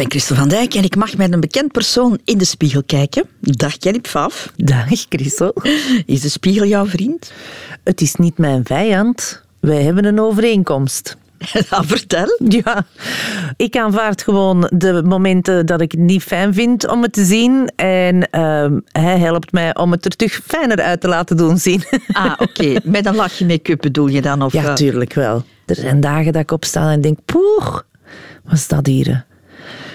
ben Christel van Dijk en ik mag met een bekend persoon in de spiegel kijken. Dag Jenny. Dag Christel. Is de spiegel jouw vriend? Het is niet mijn vijand. Wij hebben een overeenkomst. Ja, vertel. Ja, ik aanvaard gewoon de momenten dat ik het niet fijn vind om het te zien. En ehm, hij helpt mij om het er terug fijner uit te laten doen zien. Ah, oké. Met een lachje make-up bedoel je dan? Of, Ja, tuurlijk wel. Er zijn dagen dat ik opsta en denk, poeh, wat is dat hier?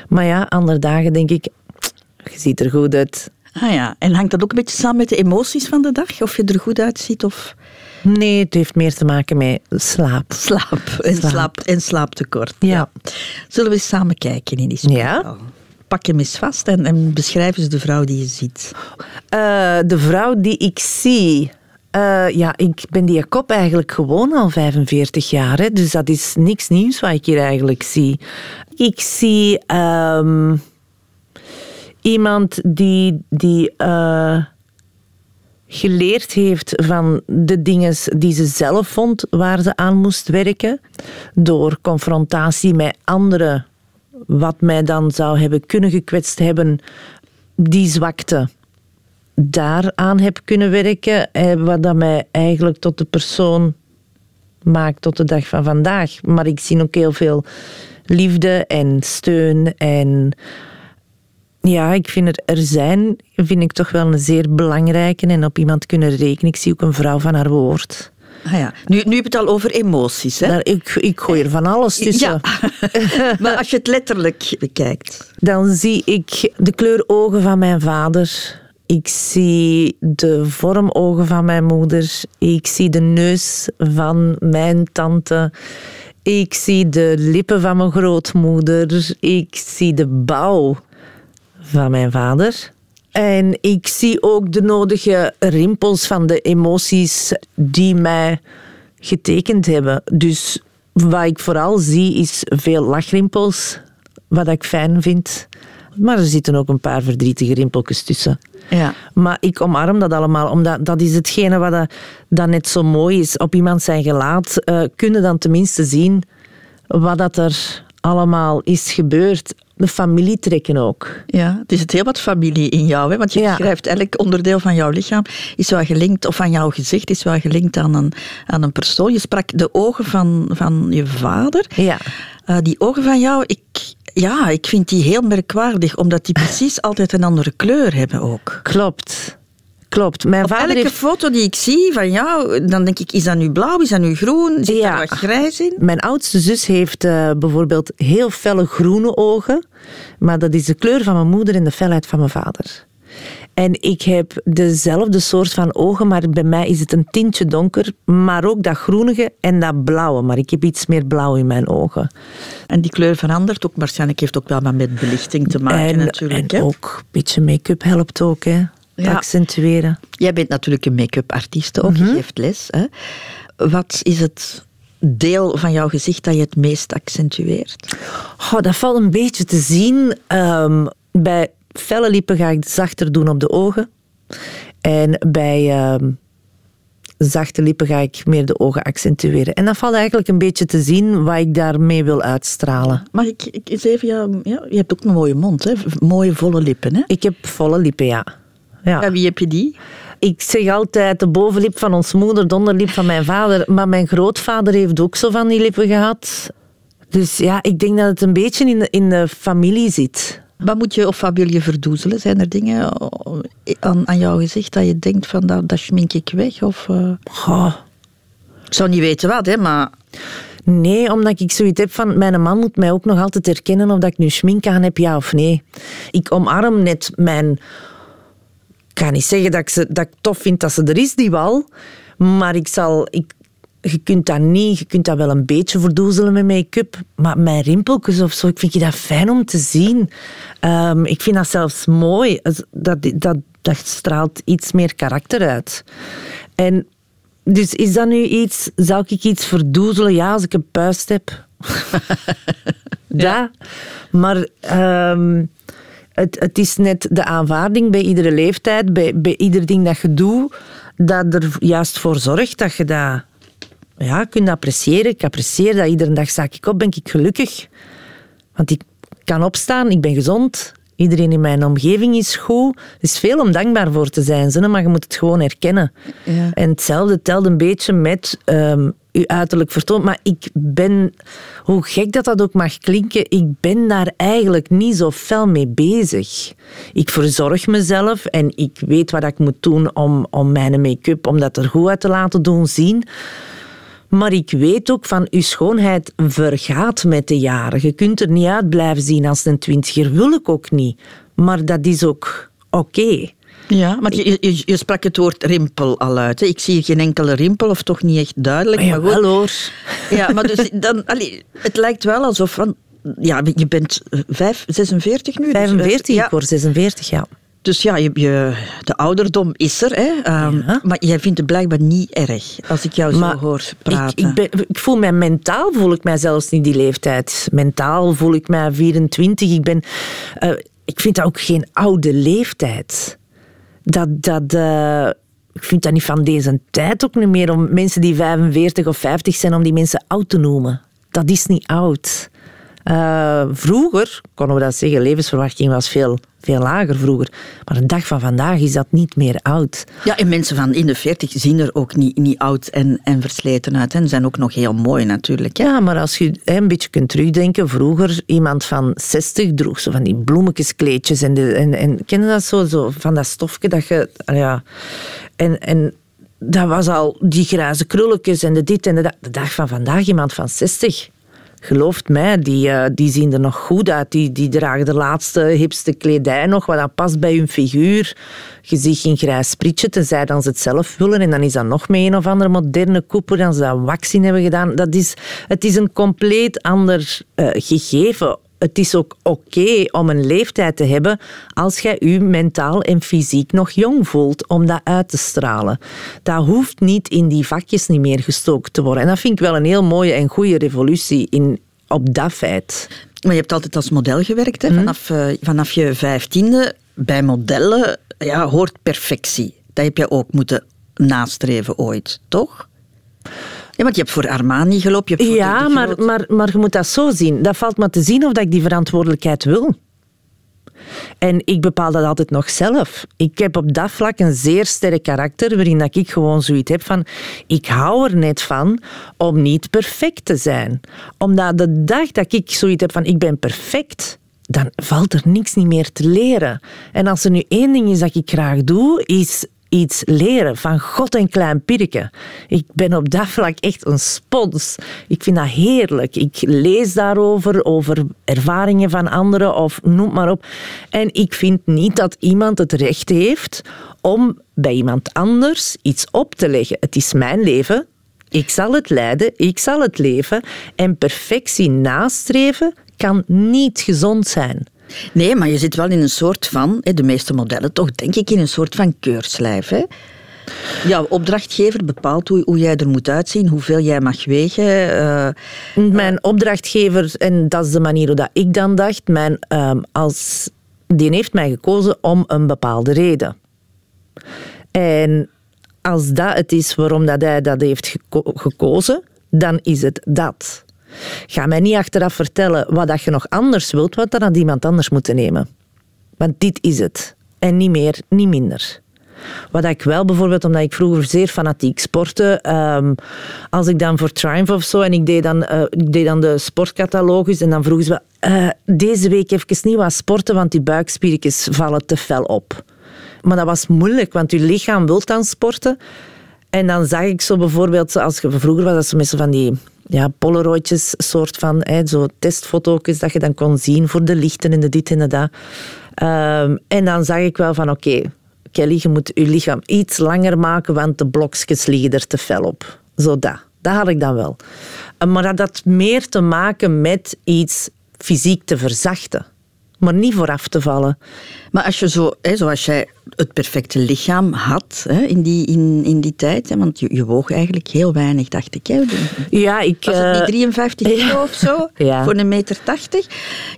Maar ja, andere dagen denk ik, je ziet er goed uit. Ah ja, en hangt dat ook een beetje samen met de emoties van de dag? Of je er goed uitziet of Nee, het heeft meer te maken met slaap. slaap en, Slaap. slaap. en slaaptekort? Ja. Zullen we eens samen kijken in die spiegel? Ja. Pak hem eens vast en, en beschrijf eens de vrouw die je ziet. Eh, de vrouw die ik zie. Eh, ja, ik ben die kop eigenlijk gewoon al 45 jaar. Hè, dus dat is niks nieuws wat ik hier eigenlijk zie. Ik zie ehm, iemand die, die eh, geleerd heeft van de dingen die ze zelf vond waar ze aan moest werken. Door confrontatie met anderen, wat mij dan zou hebben kunnen gekwetst hebben, die zwakte daaraan heb kunnen werken, eh, wat dat mij eigenlijk tot de persoon maakt tot de dag van vandaag. Maar ik zie ook heel veel liefde en steun en ja, ik vind er, er zijn, vind ik toch wel een zeer belangrijke en op iemand kunnen rekenen. Ik zie ook een vrouw van haar woord. Ah ja. nu, nu heb je het al over emoties. Hè? Daar, ik, ik gooi er van alles tussen. Ja, maar als je het letterlijk bekijkt. Dan zie ik de kleur ogen van mijn vader. Ik zie de vorm ogen van mijn moeder. Ik zie de neus van mijn tante. Ik zie de lippen van mijn grootmoeder. Ik zie de bouw van mijn vader. En ik zie ook de nodige rimpels van de emoties die mij getekend hebben. Dus wat ik vooral zie is veel lachrimpels, wat ik fijn vind. Maar er zitten ook een paar verdrietige rimpeltjes tussen. Ja. Maar ik omarm dat allemaal, omdat dat is hetgene wat dat, dat net zo mooi is. Op iemand zijn gelaat eh kunnen dan tenminste zien wat dat er allemaal is gebeurd. De familietrekken ook. Ja, het is het heel wat familie in jou, hè? want je Ja. beschrijft elk onderdeel van jouw lichaam is wel gelinkt, of van jouw gezicht is wel gelinkt aan een, aan een persoon. Je sprak de ogen van, van je vader. Ja. Eh, die ogen van jou, ik, ja, ik vind die heel merkwaardig, omdat die precies altijd een andere kleur hebben ook. Klopt. Klopt. Mijn Op vader elke heeft... foto die ik zie van jou, dan denk ik, is dat nu blauw, is dat nu groen? Zit Ja. er wat grijs in? Mijn oudste zus heeft eh, bijvoorbeeld heel felle groene ogen, maar dat is de kleur van mijn moeder en de felheid van mijn vader. En ik heb dezelfde soort van ogen, maar bij mij is het een tintje donker, maar ook dat groenige en dat blauwe. Maar ik heb iets meer blauw in mijn ogen. En die kleur verandert ook, waarschijnlijk heeft ook wel wat met belichting te maken en natuurlijk. en hè? ook een beetje make-up helpt ook, hè. Ja. Accentueren. Jij bent natuurlijk een make-up artiest ook, Mhm. je geeft les. Hè? Wat is het deel van jouw gezicht dat je het meest accentueert? Oh, dat valt een beetje te zien. Ehm, bij felle lippen ga ik zachter doen op de ogen. En bij ehm, zachte lippen ga ik meer de ogen accentueren. En dat valt eigenlijk een beetje te zien wat ik daarmee wil uitstralen. Mag ik, ik eens even, ja, ja, je hebt ook een mooie mond, hè? mooie volle lippen. Hè? Ik heb volle lippen, ja. ja. Ja, wie heb je die? Ik zeg altijd de bovenlip van ons moeder, de onderlip van mijn vader. Maar mijn grootvader heeft ook zo van die lippen gehad. Dus ja, ik denk dat het een beetje in de, in de familie zit. Wat moet je of wat wil je verdoezelen? Zijn er dingen oh, aan, aan jouw gezicht dat je denkt van dat, dat schmink ik weg? Of, eh, Goh. Ik zou niet weten wat, hè, maar Nee, omdat ik zoiets heb van... Mijn man moet mij ook nog altijd herkennen of dat ik nu schmink aan heb, ja of nee. Ik omarm net mijn... Ik kan niet zeggen dat ik, ze, dat ik tof vind dat ze er is, die wel. Maar ik zal... Ik, je kunt dat niet... Je kunt dat wel een beetje verdoezelen met make-up. Maar mijn rimpeltjes of zo, ik vind dat fijn om te zien. Ehm, ik vind dat zelfs mooi. Dat, dat, dat straalt iets meer karakter uit. En dus is dat nu iets, zou ik iets verdoezelen? Ja, als ik een puist heb. ja. Maar ehm, het, het is net de aanvaarding bij iedere leeftijd, bij, bij ieder ding dat je doet, dat er juist voor zorgt dat je dat ja, kunt appreciëren. Ik apprecieer dat iedere dag sta ik op, ben ik gelukkig. Want ik, kan opstaan, ik ben gezond. Iedereen in mijn omgeving is goed. Er is veel om dankbaar voor te zijn, maar je moet het gewoon herkennen. Ja. En hetzelfde telt een beetje met ehm je uiterlijk vertoon. Maar ik ben, hoe gek dat dat ook mag klinken, ik ben daar eigenlijk niet zo fel mee bezig. Ik verzorg mezelf en ik weet wat ik moet doen om, om mijn make-up, om dat er goed uit te laten doen zien. Maar ik weet ook van, uw schoonheid vergaat met de jaren. Je kunt er niet uit blijven zien als een twintiger. Wil ik ook niet. Maar dat is ook oké. Ja, maar je, je, je sprak het woord rimpel al uit. Hè. Ik zie geen enkele rimpel, of toch niet echt duidelijk. Maar Maar, goed. jawel, hoor. Ja, maar dus dan, allee, het lijkt wel alsof van, ja, je bent eh, vijf, 46 nu. dus, eh, 45, ja, ik word 46, ja. Dus ja, je, je, de ouderdom is er. Hè, ehm, Ja. Maar jij vindt het blijkbaar niet erg, als ik jou zo hoor praten. Ik, ik, ben, ik voel mij mentaal, voel ik mij zelfs niet die leeftijd. Mentaal voel ik mij 24. Ik, ben, eh, ik vind dat ook geen oude leeftijd. Dat, dat, eh, ik vind dat niet van deze tijd ook niet meer om mensen die 45 of 50 zijn, om die mensen oud te noemen. Dat is niet oud. Eh, vroeger, konden we dat zeggen, levensverwachting was veel, veel lager vroeger. Maar de dag van vandaag is dat niet meer oud. Ja, en mensen van in de 40 zien er ook niet, niet oud en, en versleten uit. En zijn ook nog heel mooi natuurlijk. Hè. Ja, maar als je hè, een beetje kunt terugdenken, vroeger iemand van 60 droeg zo van die bloemetjeskleedjes en, de, en, en ken je dat zo, zo van dat stofje dat je, ah ja, en, en dat was al die grijze krulletjes en de dit en de dat. De dag van vandaag iemand van 60. Gelooft mij, die, eh, die zien er nog goed uit. Die, die dragen de laatste, hipste kledij nog, wat dan past bij hun figuur. Je ziet geen grijs sprietje, tenzij dan ze het zelf willen. En dan is dat nog met een of andere moderne koeper, dan ze dat wax hebben gedaan. Dat is, het is een compleet ander eh, gegeven. Het is ook oké om een leeftijd te hebben als jij je mentaal en fysiek nog jong voelt om dat uit te stralen. Dat hoeft niet in die vakjes niet meer gestoken te worden. En dat vind ik wel een heel mooie en goede revolutie in, op dat feit. Maar je hebt altijd als model gewerkt, Mhm. hè? Vanaf, eh, vanaf je vijftiende. Bij modellen ja, hoort perfectie. Dat heb je ook moeten nastreven ooit, toch? Ja, want je hebt voor Armani gelopen. Je hebt voor Ja, maar, maar, maar je moet dat zo zien. Dat valt maar te zien of dat ik die verantwoordelijkheid wil. En ik bepaal dat altijd nog zelf. Ik heb op dat vlak een zeer sterk karakter, waarin dat ik gewoon zoiets heb van... Ik hou er net van om niet perfect te zijn. Omdat de dag dat ik zoiets heb van ik ben perfect, dan valt er niks niet meer te leren. En als er nu één ding is dat ik graag doe, is iets leren van God en klein pirke. Ik ben op dat vlak echt een spons. Ik vind dat heerlijk. Ik lees daarover, over ervaringen van anderen of noem maar op. En ik vind niet dat iemand het recht heeft om bij iemand anders iets op te leggen. Het is mijn leven. Ik zal het leiden, ik zal het leven. En perfectie nastreven kan niet gezond zijn. Nee, maar je zit wel in een soort van, de meeste modellen toch, denk ik, in een soort van keurslijf. Hè? Jouw opdrachtgever bepaalt hoe, hoe jij er moet uitzien, hoeveel jij mag wegen. eh, Mijn opdrachtgever, en dat is de manier hoe dat ik dan dacht, mijn, ehm, als, die heeft mij gekozen om een bepaalde reden. En als dat het is waarom dat hij dat heeft geko- gekozen, dan is het dat. Ga mij niet achteraf vertellen wat dat je nog anders wilt, wat dan had iemand anders moeten nemen. Want dit is het. En niet meer, niet minder. Wat ik wel bijvoorbeeld, omdat ik vroeger zeer fanatiek sportte, ehm, als ik dan voor Triumph of zo, en ik deed dan, eh, ik deed dan de sportcatalogus, en dan vroegen ze wel, eh, deze week even niet wat sporten, want die buikspiertjes vallen te fel op. Maar dat was moeilijk, want je lichaam wil dan sporten. En dan zag ik zo bijvoorbeeld, als je, vroeger was dat met zo van die ja, polaroidjes, soort van hè, zo testfoto's dat je dan kon zien voor de lichten en de dit en de dat. Ehm, en dan zag ik wel van oké, Kelly, je moet je lichaam iets langer maken, want de blokjes liggen er te fel op. Zo dat. Dat had ik dan wel. Eh, Maar dat had meer te maken met iets fysiek te verzachten. Maar niet vooraf te vallen. Maar als je zo, hè, zoals jij het perfecte lichaam had hè, in, die, in, in die tijd, hè, want je, je woog eigenlijk heel weinig, dacht ik. Hè. Ja, ik... Was het niet eh, 53 kilo of zo? Ja. Voor een meter 80?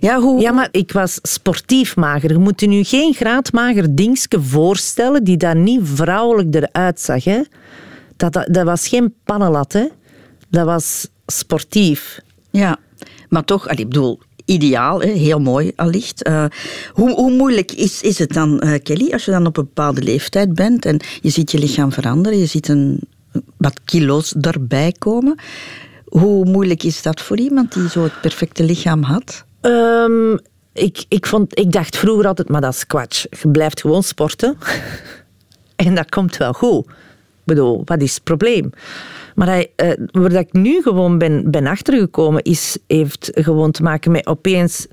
Ja, hoe... Ja, maar ik was sportief mager. Je moet je nu geen graadmager dingetje voorstellen die daar niet vrouwelijk eruit zag. Hè? Dat, dat, dat was geen pannenlat, hè. Dat was sportief. Ja, maar toch, allee, ik bedoel, ideaal, heel mooi allicht. Uh, hoe, hoe, moeilijk is, is het dan, uh, Kelly, als je dan op een bepaalde leeftijd bent en je ziet je lichaam veranderen, je ziet een, wat kilo's erbij komen. Hoe moeilijk is dat voor iemand die zo het perfecte lichaam had? Um, ik, ik, vond, ik dacht vroeger altijd, maar dat is kwats. Je blijft gewoon sporten. en dat komt wel goed. Ik bedoel, wat is het probleem? Maar hij, uh, waar ik nu gewoon ben, ben achtergekomen, is, heeft gewoon te maken met opeens...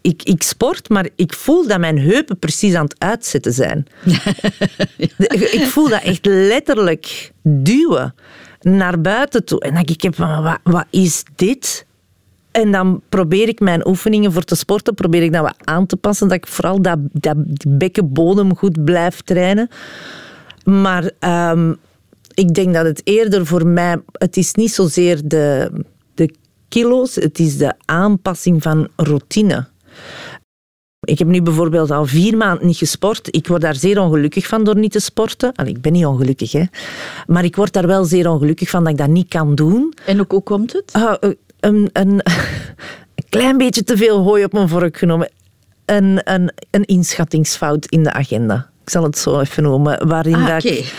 Ik, ik sport, maar ik voel dat mijn heupen precies aan het uitzetten zijn. ik voel dat echt letterlijk duwen naar buiten toe. En dan denk ik, wat, wat is dit? En dan probeer ik mijn oefeningen voor te sporten, probeer ik dat wat aan te passen, dat ik vooral dat, dat bekkenbodem goed blijf trainen. Maar um, ik denk dat het eerder voor mij, het is niet zozeer de, de kilo's, het is de aanpassing van routine. Ik heb nu bijvoorbeeld al vier maanden niet gesport. Ik word daar zeer ongelukkig van door niet te sporten. Allee, ik ben niet ongelukkig, hè. Maar ik word daar wel zeer ongelukkig van dat ik dat niet kan doen. En hoe, hoe komt het? Uh, een, een, een klein beetje te veel hooi op mijn vork genomen. Een, een, een inschattingsfout in de agenda. Ik zal het zo even noemen. Waarin, ah, dat, ik,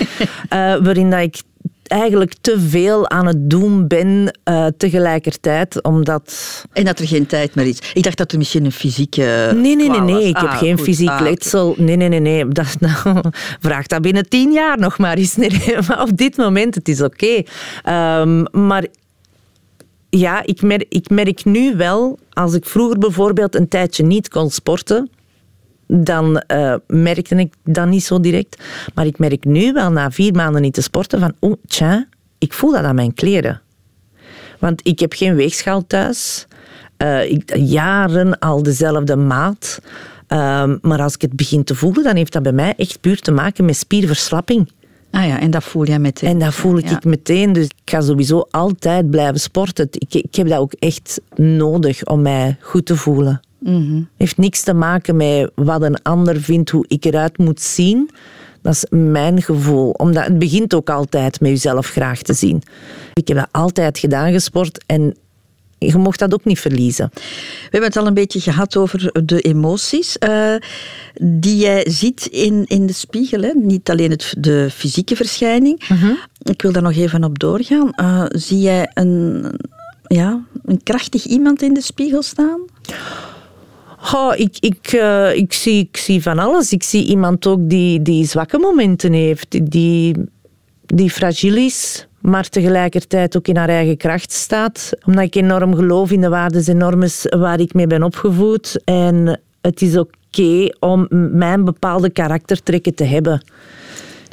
uh, waarin dat ik eigenlijk te veel aan het doen ben uh, tegelijkertijd, omdat... En dat er geen tijd meer is. Ik dacht dat er misschien een fysieke Nee, nee, nee, nee. ik heb ah, geen goed. fysiek ah, letsel. Nee, nee, nee, nee. Dat, nou, vraag dat binnen tien jaar nog maar eens. Nee, maar op dit moment, het is oké. Okay. Um, maar ja, ik merk, ik merk nu wel, als ik vroeger bijvoorbeeld een tijdje niet kon sporten, dan uh, merkte ik dat niet zo direct. Maar ik merk nu wel na vier maanden niet te sporten van, oh, tja, ik voel dat aan mijn kleren. Want ik heb geen weegschaal thuis. Uh, ik, jaren al dezelfde maat. Uh, maar als ik het begin te voelen, dan heeft dat bij mij echt puur te maken met spierverslapping. Ah ja, en dat voel jij meteen. En dat voel ik meteen. Dus ik ga sowieso altijd blijven sporten. Ik, ik heb dat ook echt nodig om mij goed te voelen. Mm Het heeft niks te maken met wat een ander vindt, hoe ik eruit moet zien. Dat is mijn gevoel. Omdat het begint ook altijd met jezelf graag te zien. Ik heb dat altijd gedaan, gesport. En je mocht dat ook niet verliezen. We hebben het al een beetje gehad over de emoties uh, die jij ziet in, in de spiegel. Hè? Niet alleen het, de fysieke verschijning. Uh mhm. -huh. Ik wil daar nog even op doorgaan. Uh, zie jij een, ja, een krachtig iemand in de spiegel staan? Oh, ik, ik, uh, ik, zie, ik zie van alles. Ik zie iemand ook die, die zwakke momenten heeft, die, die fragiel is, maar tegelijkertijd ook in haar eigen kracht staat. Omdat ik enorm geloof in de waarden en normen waar ik mee ben opgevoed. En het is oké om mijn bepaalde karaktertrekken te hebben.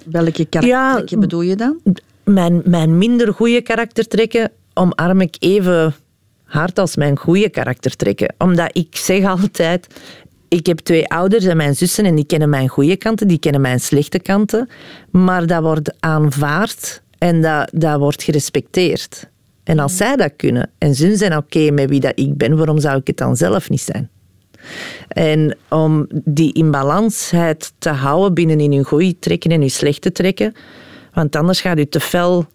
Welke karaktertrekken ja, bedoel je dan? Mijn, mijn minder goede karaktertrekken omarm ik even hard als mijn goede karaktertrekken. Omdat ik zeg altijd, ik heb twee ouders en mijn zussen en die kennen mijn goede kanten, die kennen mijn slechte kanten. Maar dat wordt aanvaard en dat, dat wordt gerespecteerd. En als zij dat kunnen en ze zijn oké met wie dat ik ben, waarom zou ik het dan zelf niet zijn? En om die inbalansheid te houden binnen in je goede trekken en je slechte trekken, want anders gaat u te fel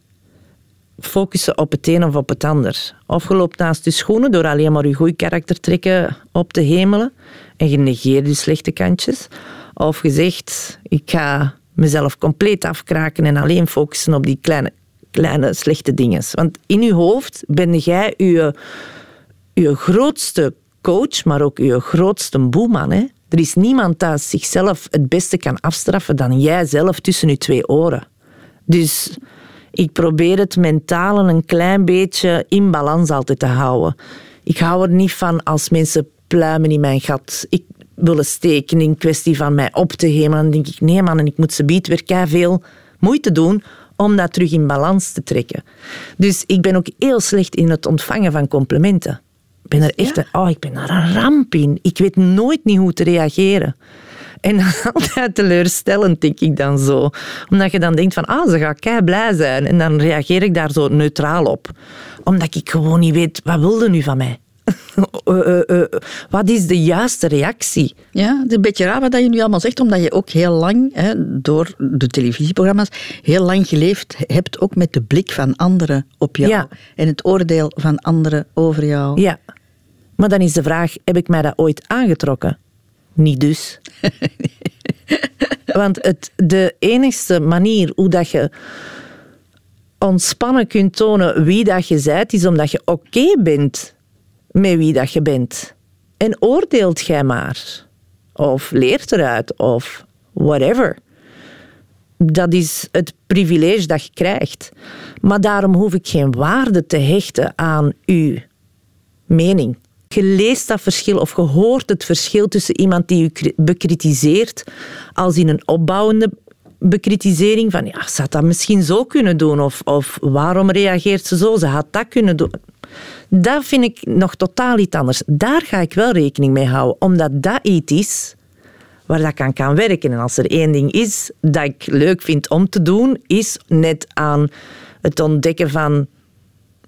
focussen op het een of op het ander. Of je loopt naast je schoenen door alleen maar je goede karaktertrekken op te hemelen en je negeert je slechte kantjes. Of je zegt, ik ga mezelf compleet afkraken en alleen focussen op die kleine, kleine slechte dingen. Want in je hoofd ben jij je, je grootste coach, maar ook je grootste boeman. Hè? Er is niemand die zichzelf het beste kan afstraffen dan jij zelf tussen je twee oren. Dus ik probeer het mentaal een klein beetje in balans altijd te houden. Ik hou er niet van als mensen pluimen in mijn gat. Ik willen steken in kwestie van mij op te geven. Dan denk ik, nee man, en ik moet ze biedt weer veel moeite doen om dat terug in balans te trekken. Dus ik ben ook heel slecht in het ontvangen van complimenten. Ik ben er echt, oh, ik ben er een ramp in. Ik weet nooit niet hoe te reageren. En altijd teleurstellend, denk ik dan zo. Omdat je dan denkt van, ah, ze gaat kei blij zijn. En dan reageer ik daar zo neutraal op. Omdat ik gewoon niet weet, wat wilde nu van mij? uh, uh, wat is de juiste reactie? Ja, het is een beetje raar wat je nu allemaal zegt, omdat je ook heel lang, hè, door de televisieprogramma's, heel lang geleefd hebt ook met de blik van anderen op jou. Ja. En het oordeel van anderen over jou. Ja. Maar dan is de vraag, heb ik mij dat ooit aangetrokken? Niet dus. Want het, de enigste manier hoe dat je ontspannen kunt tonen wie dat je bent, is omdat je oké bent met wie dat je bent. En oordeelt jij maar. Of leert eruit, of whatever. Dat is het privilege dat je krijgt. Maar daarom hoef ik geen waarde te hechten aan uw mening. Je leest dat verschil of je hoort het verschil tussen iemand die je bekritiseert als in een opbouwende bekritisering van ja, ze had dat misschien zo kunnen doen of, of waarom reageert ze zo, ze had dat kunnen doen. Dat vind ik nog totaal iets anders. Daar ga ik wel rekening mee houden, omdat dat iets is waar dat aan kan werken. En als er één ding is dat ik leuk vind om te doen, is net aan het ontdekken van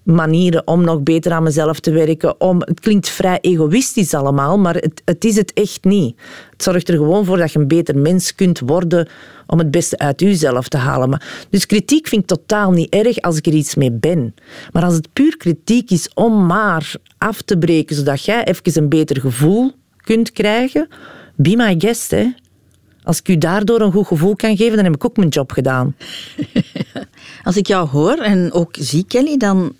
manieren om nog beter aan mezelf te werken. Om, het klinkt vrij egoïstisch allemaal, maar het, het is het echt niet. Het zorgt er gewoon voor dat je een beter mens kunt worden om het beste uit jezelf te halen. Maar, dus kritiek vind ik totaal niet erg als ik er iets mee ben. Maar als het puur kritiek is om maar af te breken, zodat jij even een beter gevoel kunt krijgen, be my guest, hè. Als ik u daardoor een goed gevoel kan geven, dan heb ik ook mijn job gedaan. Als ik jou hoor en ook zie, Kelly, dan...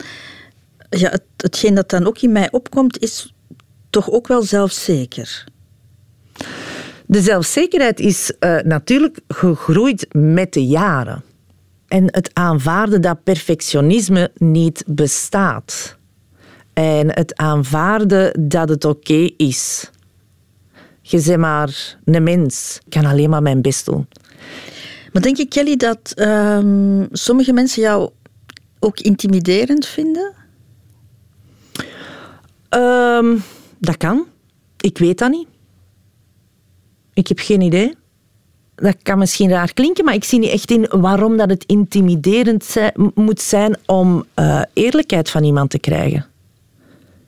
Ja, het, hetgeen dat dan ook in mij opkomt, is toch ook wel zelfzeker. De zelfzekerheid is uh, natuurlijk gegroeid met de jaren. En het aanvaarden dat perfectionisme niet bestaat. En het aanvaarden dat het oké is. Je bent maar een mens. Ik kan alleen maar mijn best doen. Maar denk je, Kelly, dat um, sommige mensen jou ook intimiderend vinden? Um, dat kan. Ik weet dat niet. Ik heb geen idee. Dat kan misschien raar klinken, maar ik zie niet echt in waarom dat het intimiderend moet zijn om uh, eerlijkheid van iemand te krijgen.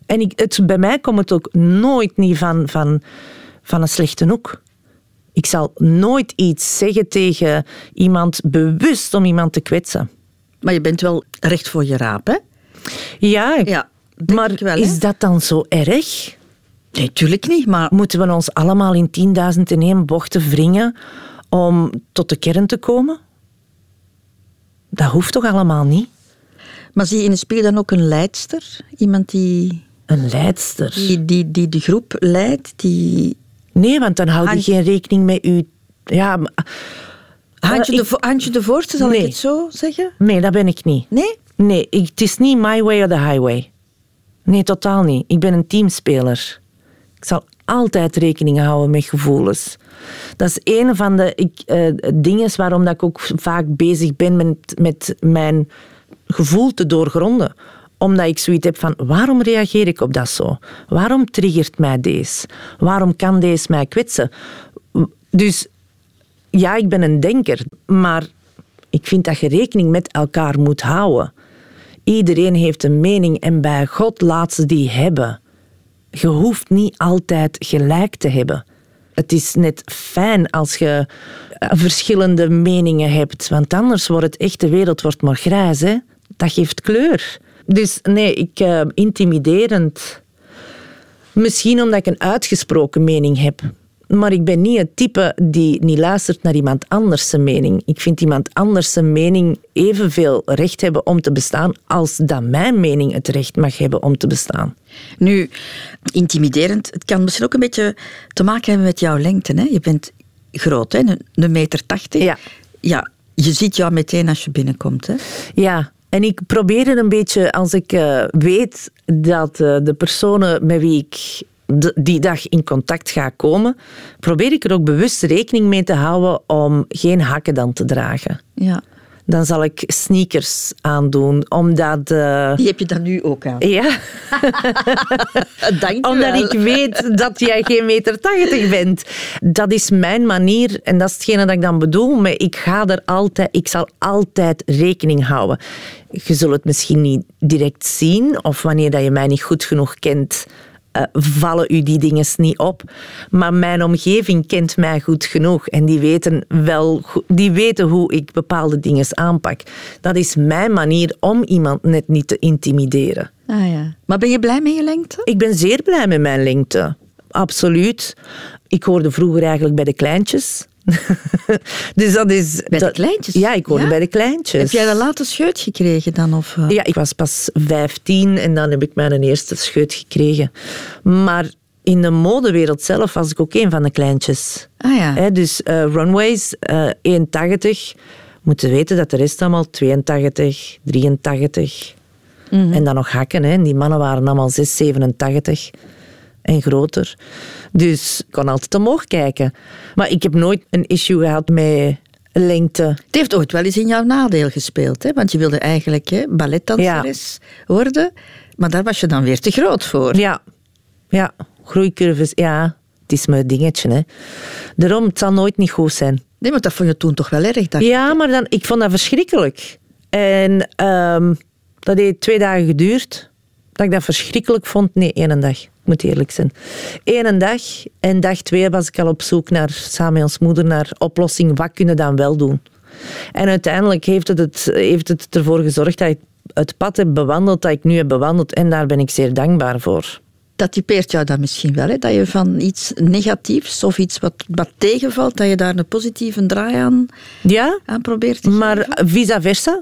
En ik, het, bij mij komt het ook nooit niet van, van, van een slechte hoek. Ik zal nooit iets zeggen tegen iemand bewust om iemand te kwetsen. Maar je bent wel recht voor je raap, hè? Ja, ja maar wel, is dat dan zo erg? Nee, natuurlijk niet, maar... Moeten we ons allemaal in 10.000 in één bochten wringen om tot de kern te komen? Dat hoeft toch allemaal niet? Maar zie je in de spiegel dan ook een leidster? Iemand die... Een leidster? Die, die, die de groep leidt, die Nee, want dan houd je geen rekening met je... Ja, Handje, de, Handje de Voorste, zal ik het zo zeggen? Nee, dat ben ik niet. Nee? Nee, ik, het is niet my way or the highway. Nee, totaal niet. Ik ben een teamspeler. Ik zal altijd rekening houden met gevoelens. Dat is een van de ik, uh, dingen waarom dat ik ook vaak bezig ben met, met mijn gevoel te doorgronden omdat ik zoiets heb van waarom reageer ik op dat zo? Waarom triggert mij deze? Waarom kan deze mij kwetsen? Dus ja, ik ben een denker, maar ik vind dat je rekening met elkaar moet houden. Iedereen heeft een mening en bij God laat ze die hebben. Je hoeft niet altijd gelijk te hebben. Het is net fijn als je verschillende meningen hebt, want anders wordt het echt, de wereld wordt maar grijs. Hè? Dat geeft kleur. Dus nee, ik uh, intimiderend. Misschien omdat ik een uitgesproken mening heb. Maar ik ben niet het type die niet luistert naar iemand anders zijn mening. Ik vind iemand anders zijn mening evenveel recht hebben om te bestaan als dat mijn mening het recht mag hebben om te bestaan. Nu, intimiderend, het kan misschien ook een beetje te maken hebben met jouw lengte. Hè? Je bent groot, hè? een meter tachtig. Ja. ja. Je ziet jou meteen als je binnenkomt. Hè? Ja, en ik probeer het een beetje, als ik uh, weet dat uh, de personen met wie ik die dag in contact ga komen, probeer ik er ook bewust rekening mee te houden om geen hakken dan te dragen. Ja dan zal ik sneakers aandoen. Omdat, uh... Die heb je dan nu ook aan? Ja. Dank omdat ik weet dat jij geen meter tachtig bent. Dat is mijn manier en dat is hetgene dat ik dan bedoel. Maar ik ga er altijd, ik zal altijd rekening houden. Je zult het misschien niet direct zien of wanneer dat je mij niet goed genoeg kent uh, vallen u die dingen niet op. Maar mijn omgeving kent mij goed genoeg en die weten wel, die weten hoe ik bepaalde dingen aanpak. Dat is mijn manier om iemand net niet te intimideren. Ah ja. Maar ben je blij met je lengte? Ik ben zeer blij met mijn lengte. Absoluut. Ik hoorde vroeger eigenlijk bij de kleintjes. dus dat is... Bij de dat- kleintjes? Ja, ik hoorde Ja? bij de kleintjes. Heb jij de late scheut gekregen dan? Of, eh? Ja, ik was pas 15 en dan heb ik mijn eerste scheut gekregen. Maar in de modewereld zelf was ik ook een van de kleintjes. Ah ja. Hè, dus eh, runways, eh 1,80. Moeten weten dat de rest allemaal 82, 83. Mhm. En dan nog hakken. Hè. Die mannen waren allemaal 6, 87 en groter. Dus ik kon altijd omhoog kijken. Maar ik heb nooit een issue gehad met lengte. Het heeft ooit wel eens in jouw nadeel gespeeld, hè? want je wilde eigenlijk hè, balletdanseres worden, maar daar was je dan weer te groot voor. Ja, ja. groeicurves, ja. Het is mijn dingetje. Hè. Daarom, het zal nooit niet goed zijn. Nee, maar dat vond je toen toch wel erg. Dat... Ja, maar dan, ik vond dat verschrikkelijk. En ehm, dat heeft twee dagen geduurd. Dat ik dat verschrikkelijk vond. Nee, één dag. Ik moet eerlijk zijn. Eén dag. En dag twee was ik al op zoek naar, samen met ons moeder, naar oplossing. Wat kunnen we dan wel doen? En uiteindelijk heeft het, het, heeft het ervoor gezorgd dat ik het pad heb bewandeld dat ik nu heb bewandeld. En daar ben ik zeer dankbaar voor. Dat typeert jou dan misschien wel, hè? dat je van iets negatiefs of iets wat, wat tegenvalt, dat je daar een positieve draai aan, Ja, aan probeert te Maar vice versa.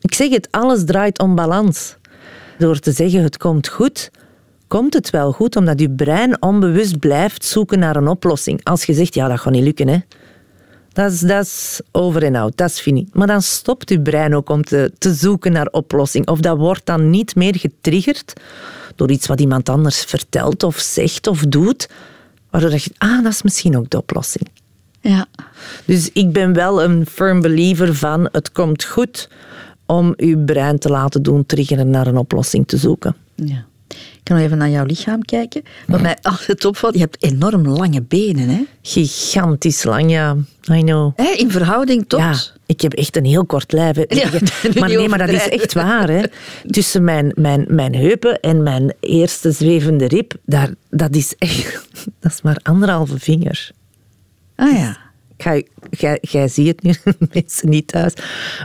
Ik zeg het, alles draait om balans. Door te zeggen het komt goed, komt het wel goed, omdat je brein onbewust blijft zoeken naar een oplossing. Als je zegt, ja, dat gaat niet lukken, hè. Dat is, dat is over en out, dat is fini. Maar dan stopt je brein ook om te, te zoeken naar oplossing. Of dat wordt dan niet meer getriggerd door iets wat iemand anders vertelt of zegt of doet, waardoor je, ah, dat is misschien ook de oplossing. Ja. Dus ik ben wel een firm believer van het komt goed om uw brein te laten doen triggeren naar een oplossing te zoeken. ja. Ik kan nog even naar jouw lichaam kijken. Wat mij altijd opvalt, je hebt enorm lange benen. Hè? Gigantisch lang, ja. I know. Hè, in verhouding tot... Ja, ik heb echt een heel kort lijf. hè. Ja, maar nee, maar dat is echt waar. Hè. Tussen mijn, mijn, mijn heupen en mijn eerste zwevende rib, daar, dat is echt... Dat is maar anderhalve vinger. Ah ja. Jij, jij ziet het nu, mensen niet thuis.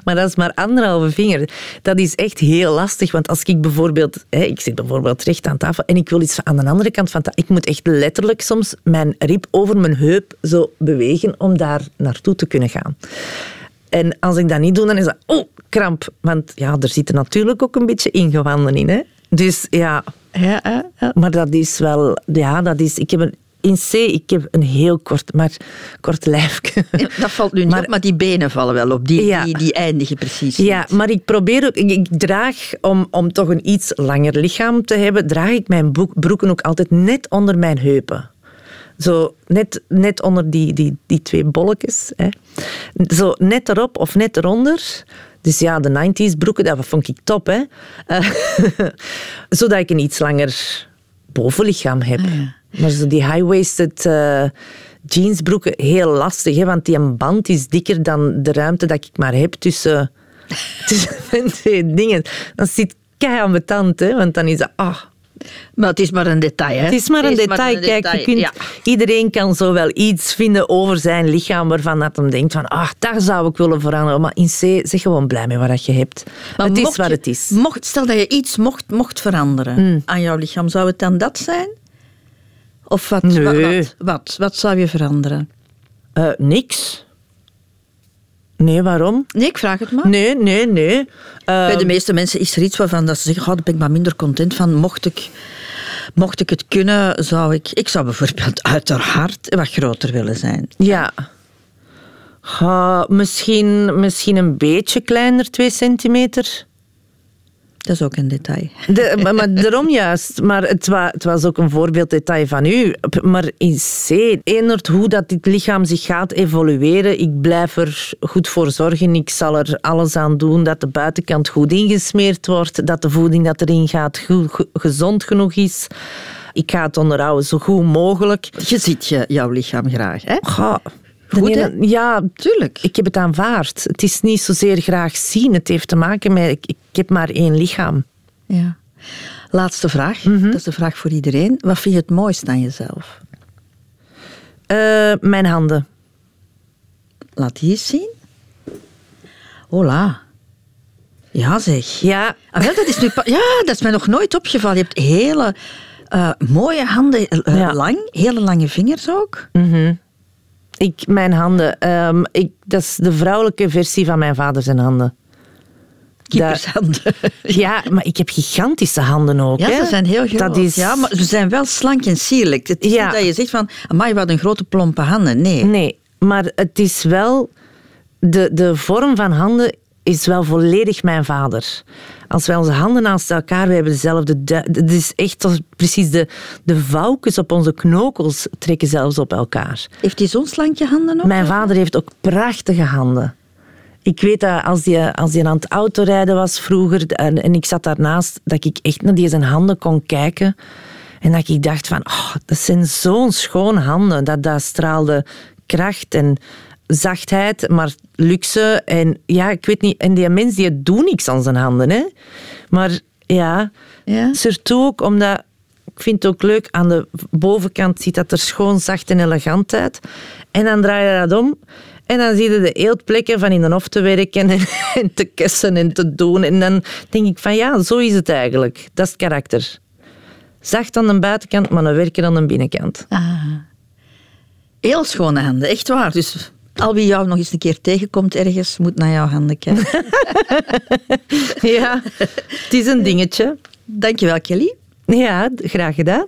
Maar dat is maar anderhalve vinger. Dat is echt heel lastig. Want als ik bijvoorbeeld... Hè, ik zit bijvoorbeeld recht aan tafel en ik wil iets aan de andere kant van tafel. Ik moet echt letterlijk soms mijn rib over mijn heup zo bewegen om daar naartoe te kunnen gaan. En als ik dat niet doe, dan is dat... Oh, kramp. Want ja, er zitten natuurlijk ook een beetje ingewanden in. Hè? Dus ja... Ja, ja, ja. Maar dat is wel... Ja, dat is... Ik heb een... In C, ik heb een heel kort, maar kort lijfje. Ja, Dat valt nu niet Maar- op, maar die benen vallen wel op. Die, Ja. die, die eindigen precies Ja, niet. maar ik probeer ook, ik, ik draag, om, om toch een iets langer lichaam te hebben, draag ik mijn broek- broeken ook altijd net onder mijn heupen. Zo net, net onder die, die, die twee bolletjes. Hè. Zo net erop of net eronder. Dus ja, de 90s broeken, dat vond ik top. Hè. Zodat ik een iets langer bovenlichaam heb. Maar zo die high-waisted eh, jeansbroeken, heel lastig. Hè, want die band is dikker dan de ruimte dat ik maar heb tussen, tussen mijn twee dingen. Dan zit kei aan mijn tand, hè, want dan is dat... Ah, Maar het is maar een detail, hè? het is maar een detail. Kijk, je kunt, Ja. iedereen kan zo wel iets vinden over zijn lichaam waarvan dat hem denkt van, ah, daar zou ik willen veranderen. Maar in C, zeg gewoon blij met wat je hebt. Maar het is wat je- het is. Mocht, stel dat je iets mocht, mocht veranderen Mm. aan jouw lichaam, zou het dan dat zijn? Of wat, Nee. wat, wat, wat, wat zou je veranderen? Eh, niks. Nee, waarom? Nee, ik vraag het maar. Nee, nee, nee. Bij de meeste mensen is er iets waarvan dat ze zeggen, oh, daar ben ik maar minder content van. Mocht ik, mocht ik het kunnen, zou ik... Ik zou bijvoorbeeld uiteraard wat groter willen zijn. Ja. Misschien, misschien een beetje kleiner, twee centimeter. Dat is ook een detail. De, maar, maar daarom juist. Maar het, wa, het was ook een voorbeelddetail van u. Maar in C, eendert hoe dat dit lichaam zich gaat evolueren. Ik blijf er goed voor zorgen. Ik zal er alles aan doen dat de buitenkant goed ingesmeerd wordt. Dat de voeding dat erin gaat goed, ge- gezond genoeg is. Ik ga het onderhouden zo goed mogelijk. Je ziet je, jouw lichaam graag, hè? De Goed, ja, Tuurlijk. ik heb het aanvaard. Het is niet zozeer graag zien. Het heeft te maken met... Ik, ik heb maar één lichaam. Ja. Laatste vraag. Mhm. Dat is de vraag voor iedereen. Wat vind je het mooist aan jezelf? Eh, mijn handen. Laat die eens zien. Hola. Ja, zeg. Ja, Ah, wel, dat is nu ja, dat is mij nog nooit opgevallen. Je hebt hele eh, mooie handen, eh, Ja. lang, hele lange vingers ook. Ik, mijn handen. ehm, ik, dat is de vrouwelijke versie van mijn vader zijn handen. Kippershanden. Ja, maar ik heb gigantische handen ook. Ja, hè. ze zijn heel groot. Dat is... Ja, maar ze zijn wel slank en sierlijk. Het is Ja. niet dat je zegt van, amai, wat een grote plompe handen. Nee. Nee, maar het is wel... De, de vorm van handen is wel volledig mijn vader. Als wij onze handen naast elkaar, we hebben dezelfde... Het is echt precies de, de vouwkes op onze knokels trekken zelfs op elkaar. Heeft hij zo'n slankje handen ook? Mijn vader heeft ook prachtige handen. Ik weet dat als hij, als hij aan het autorijden was vroeger en, en ik zat daarnaast, dat ik echt naar die zijn handen kon kijken. En dat ik dacht van, oh, dat zijn zo'n schoon handen. Dat, dat straalde kracht en zachtheid, maar luxe. En ja, ik weet niet, en die mens die doet niks aan zijn handen. Hè? Maar ja, Ja. surtout ook omdat... Ik vind het ook leuk, aan de bovenkant ziet dat er schoon, zacht en elegant uit. En dan draai je dat om en dan zie je de eeltplekken van in de hof te werken en, en te kussen en te doen. En dan denk ik van ja, zo is het eigenlijk. Dat is het karakter. Zacht aan de buitenkant, maar een werken aan de binnenkant. Heel schone handen, echt waar. Dus al wie jou nog eens een keer tegenkomt ergens, moet naar jouw handen kijken. Ja, het is een dingetje. Dankjewel, Kelly. Ja, graag gedaan.